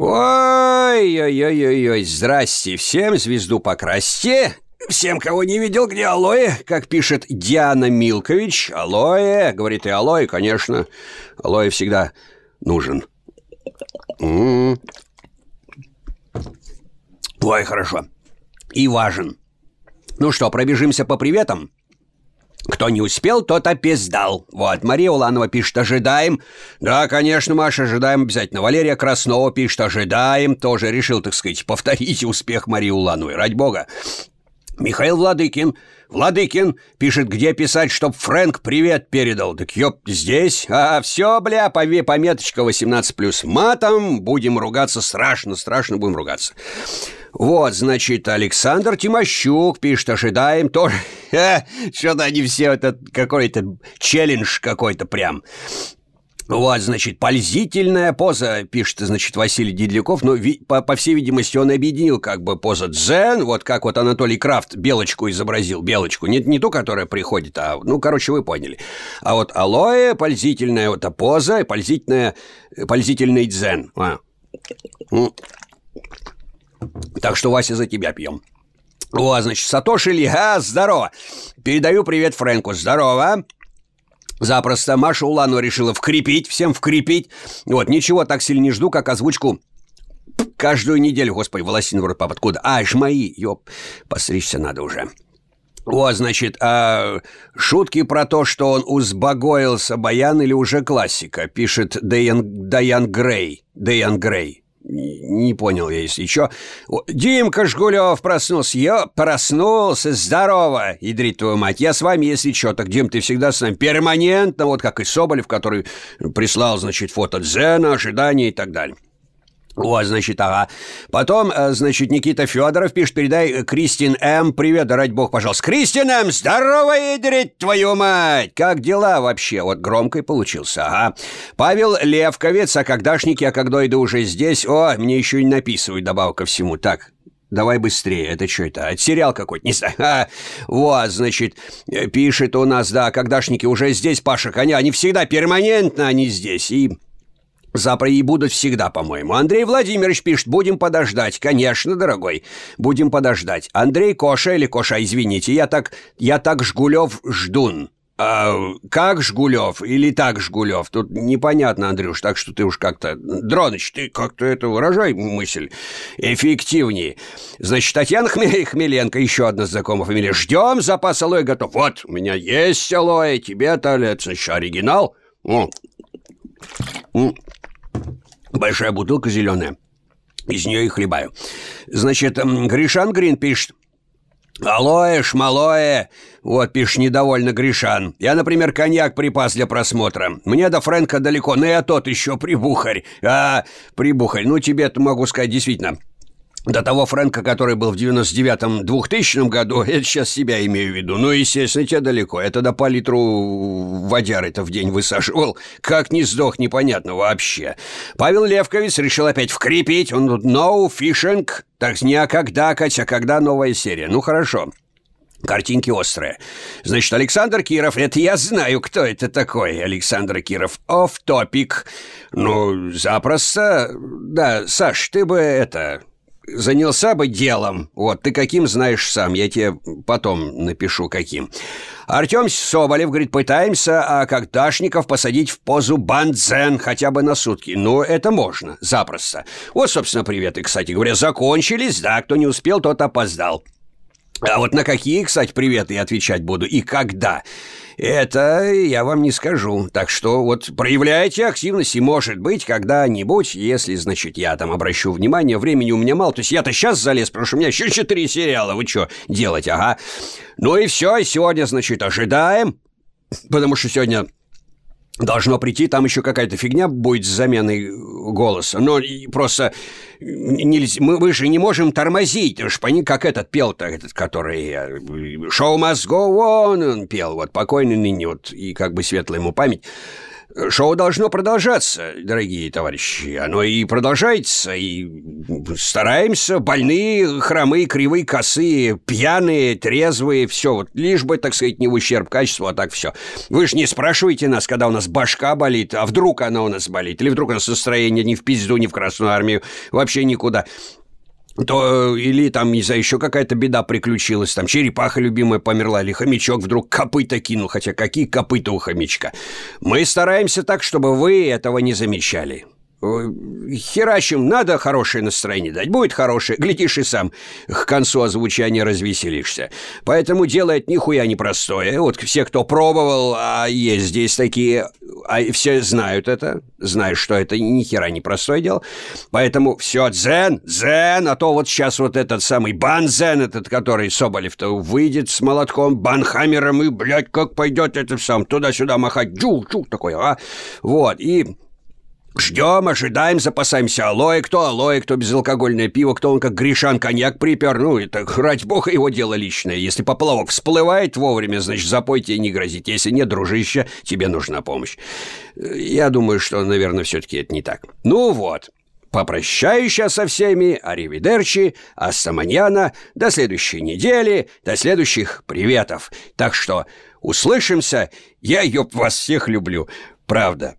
Ой-ой-ой-ой, здрасте всем, звезду покрасьте. Всем, кого не видел, где алоэ, как пишет Диана Милкович. Алоэ, говорит и алоэ, конечно. Алоэ всегда нужен. М -м -м. Ой, хорошо. И важен. Ну что, пробежимся по приветам? Кто не успел, тот опиздал. Вот, Мария Уланова пишет «Ожидаем». Да, конечно, Маша, ожидаем обязательно. Валерия Краснова пишет «Ожидаем». Тоже решил, так сказать, повторить успех Марии Улановой. Ради бога. Михаил Владыкин. Владыкин пишет, где писать, чтоб Фрэнк привет передал. Так ёп, здесь. А, все, бля, пове пометочка 18 плюс матом. Будем ругаться страшно, страшно будем ругаться. Вот, значит, Александр Тимощук пишет, ожидаем тоже. Что-то они все, это какой-то челлендж какой-то прям. Вот, значит, пользительная поза, пишет, значит, Василий Дедляков, но, ви, по, по всей видимости, он объединил как бы поза дзен, вот как вот Анатолий Крафт белочку изобразил, белочку, не, не ту, которая приходит, а, ну, короче, вы поняли. А вот алоэ, пользительная вот эта поза, пользительная, пользительный дзен. А. Так что, Вася, за тебя пьем. О, значит, Сатоши Ли, а, здорово. Передаю привет Фрэнку, здорово. Запросто Маша Улану решила вкрепить, всем вкрепить. Вот, ничего так сильно не жду, как озвучку каждую неделю. Господи, волосин в рот, пап, откуда? А, ж мои, ёп, постричься надо уже. Вот, значит, а шутки про то, что он узбагоился, баян или уже классика, пишет Дайан, Дайан Грей. Дайан Грей. Не понял я, если что. Димка Жгулев проснулся. Я проснулся. Здорово, ядрит твою мать. Я с вами, если что. Так, Дим, ты всегда с нами перманентно, вот как и Соболев, который прислал, значит, фото Дзена, ожидания и так далее. Вот, значит, ага. Потом, э, значит, Никита Федоров пишет, передай Кристин М. Привет, да ради бог, пожалуйста. Кристин М. Здорово, ядрить твою мать! Как дела вообще? Вот громкой получился, ага. Павел Левковец, а когдашники, а когда иду уже здесь? О, мне еще не написывают добавка всему. Так, Давай быстрее, это что это? Это сериал какой-то, не знаю. А, вот, значит, пишет у нас, да, когдашники уже здесь, Паша Коня, они всегда перманентно, они здесь. И Завтра и будут всегда, по-моему. Андрей Владимирович пишет, будем подождать. Конечно, дорогой, будем подождать. Андрей Коша или Коша, извините, я так, я так Жгулев ждун. А, как Жгулев или так Жгулев? Тут непонятно, Андрюш, так что ты уж как-то... Дроныч, ты как-то это выражай мысль эффективнее. Значит, Татьяна Хмель... Хмеленко, еще одна знакомая фамилия. Ждем, запас алоэ готов. Вот, у меня есть алоэ, тебе-то, значит, оригинал. О. Большая бутылка зеленая. Из нее и хлебаю. Значит, Гришан Грин пишет. «Алоэ, шмалоэ!» Вот, пишет недовольно Гришан. «Я, например, коньяк припас для просмотра. Мне до Фрэнка далеко, но я тот еще прибухарь. А, прибухарь, ну тебе-то могу сказать действительно. До того Фрэнка, который был в 99-м 2000 году, это сейчас себя имею в виду. Ну, естественно, тебе далеко. Это до по литру водяры-то в день высаживал. Как не сдох, непонятно вообще. Павел Левкович решил опять вкрепить. Он тут «no fishing». Так не а когда, Катя, а когда новая серия. Ну, хорошо. Картинки острые. Значит, Александр Киров, это я знаю, кто это такой, Александр Киров. Оф топик. Ну, запросто. Да, Саш, ты бы это занялся бы делом. Вот, ты каким знаешь сам, я тебе потом напишу каким. Артем Соболев говорит, пытаемся а как Дашников посадить в позу бандзен хотя бы на сутки. Ну, это можно, запросто. Вот, собственно, приветы, кстати говоря, закончились. Да, кто не успел, тот опоздал. А вот на какие, кстати, приветы я отвечать буду и когда? Это я вам не скажу. Так что вот проявляйте активность, и может быть, когда-нибудь, если, значит, я там обращу внимание, времени у меня мало, то есть я-то сейчас залез, потому что у меня еще четыре сериала, вы что делать, ага. Ну и все, сегодня, значит, ожидаем, потому что сегодня Должно прийти, там еще какая-то фигня будет с заменой голоса. Но просто нельзя, мы, мы же не можем тормозить. Уж пони, как этот пел-то, этот, который «Show must go on» он пел, вот, покойный ныне, вот, и как бы светлая ему память. Шоу должно продолжаться, дорогие товарищи. Оно и продолжается, и стараемся. Больные, хромые, кривые, косые, пьяные, трезвые, все. Вот лишь бы, так сказать, не в ущерб качеству, а так все. Вы же не спрашиваете нас, когда у нас башка болит, а вдруг она у нас болит, или вдруг у нас настроение ни в пизду, ни в Красную Армию, вообще никуда то или там, не знаю, еще какая-то беда приключилась, там черепаха любимая померла, или хомячок вдруг копыта кинул, хотя какие копыта у хомячка. Мы стараемся так, чтобы вы этого не замечали. Херачим, надо хорошее настроение дать. Будет хорошее, глядишь и сам к концу озвучания развеселишься. Поэтому делает нихуя непростое. Вот все, кто пробовал, а есть здесь такие, а все знают это, знают, что это ни хера не простое дело. Поэтому все, дзен, дзен, а то вот сейчас вот этот самый банзен, этот, который Соболев-то выйдет с молотком, банхаммером и, блядь, как пойдет это сам туда-сюда махать, джук-джук такой, а? Вот, и Ждем, ожидаем, запасаемся алоэ. Кто алоэ, кто безалкогольное пиво, кто он как Гришан коньяк припер. Ну, это, ради бога, его дело личное. Если поплавок всплывает вовремя, значит, запойте и не грозите. Если нет, дружище, тебе нужна помощь. Я думаю, что, наверное, все-таки это не так. Ну вот, Попрощаюсь со всеми, аривидерчи, астаманьяна, до следующей недели, до следующих приветов. Так что услышимся, я, ёб, вас всех люблю, правда.